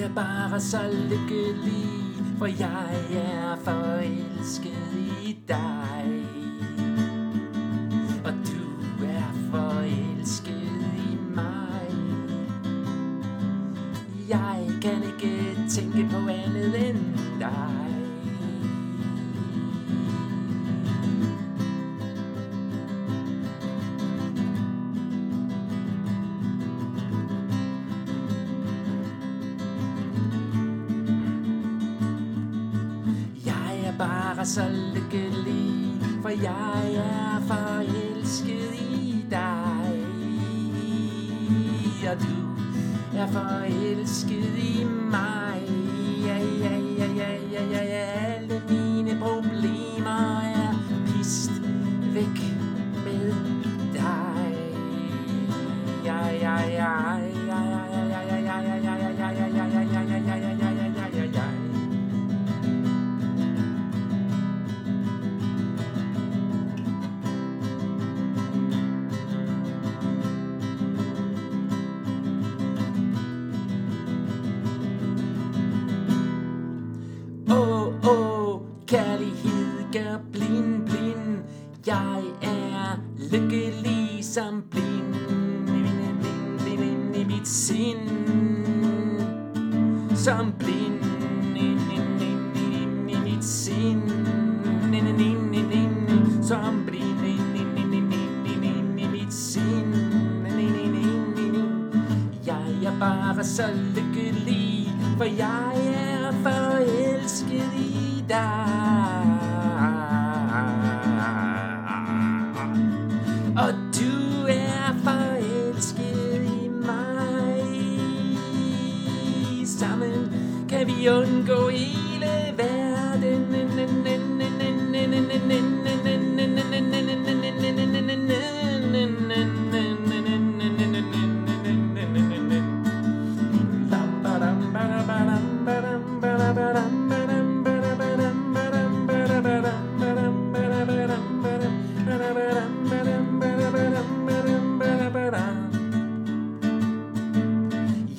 Jeg er bare så lykkelig, for jeg er forelsket i dig. Er bare så lykkelig, for jeg er forelsket i dig. Og du er forelsket i mig. Ja, ja, ja, ja, ja, ja, ja. Alle mine problemer er pist væk som blind mit sind. Som blind mit sind. Jeg er bare så lykkelig, for jeg er forelsket i dig. Og du er vi undgå hele verden.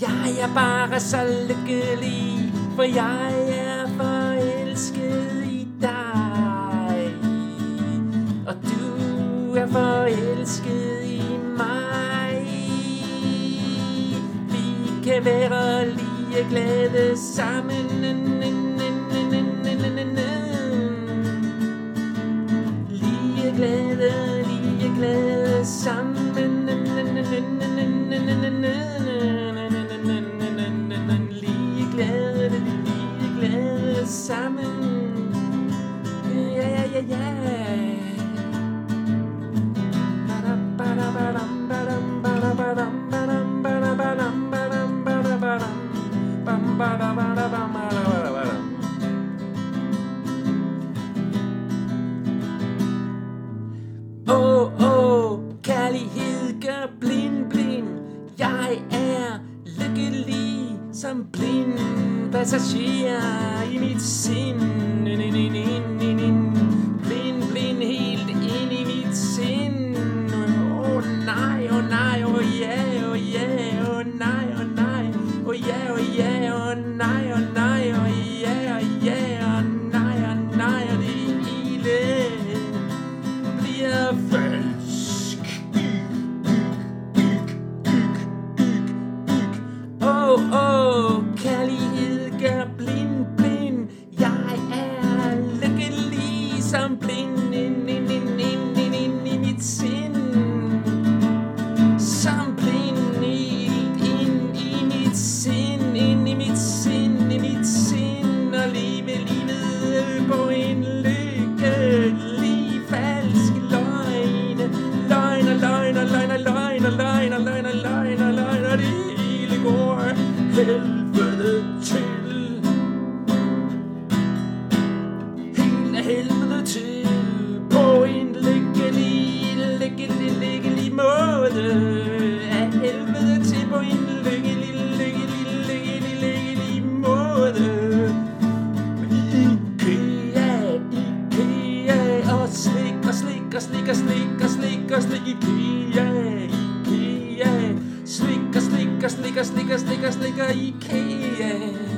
Jeg er bare så lykkelig, for jeg er forelsket i dig. Og du er forelsket i mig. Vi kan være lige glade sammen. Lige glade, lige glade oh, oh, helvede til på en lykkelig, lykkelig, lykkelig måde. Af helvede til på en lykkelig, lykkelig, lykkelig, lykkelig måde. IKEA, IKEA og slik og slik og slik og slik og slik og slik IKEA, IKEA Slik og slik og slik og slik og slik og slik og IKEA.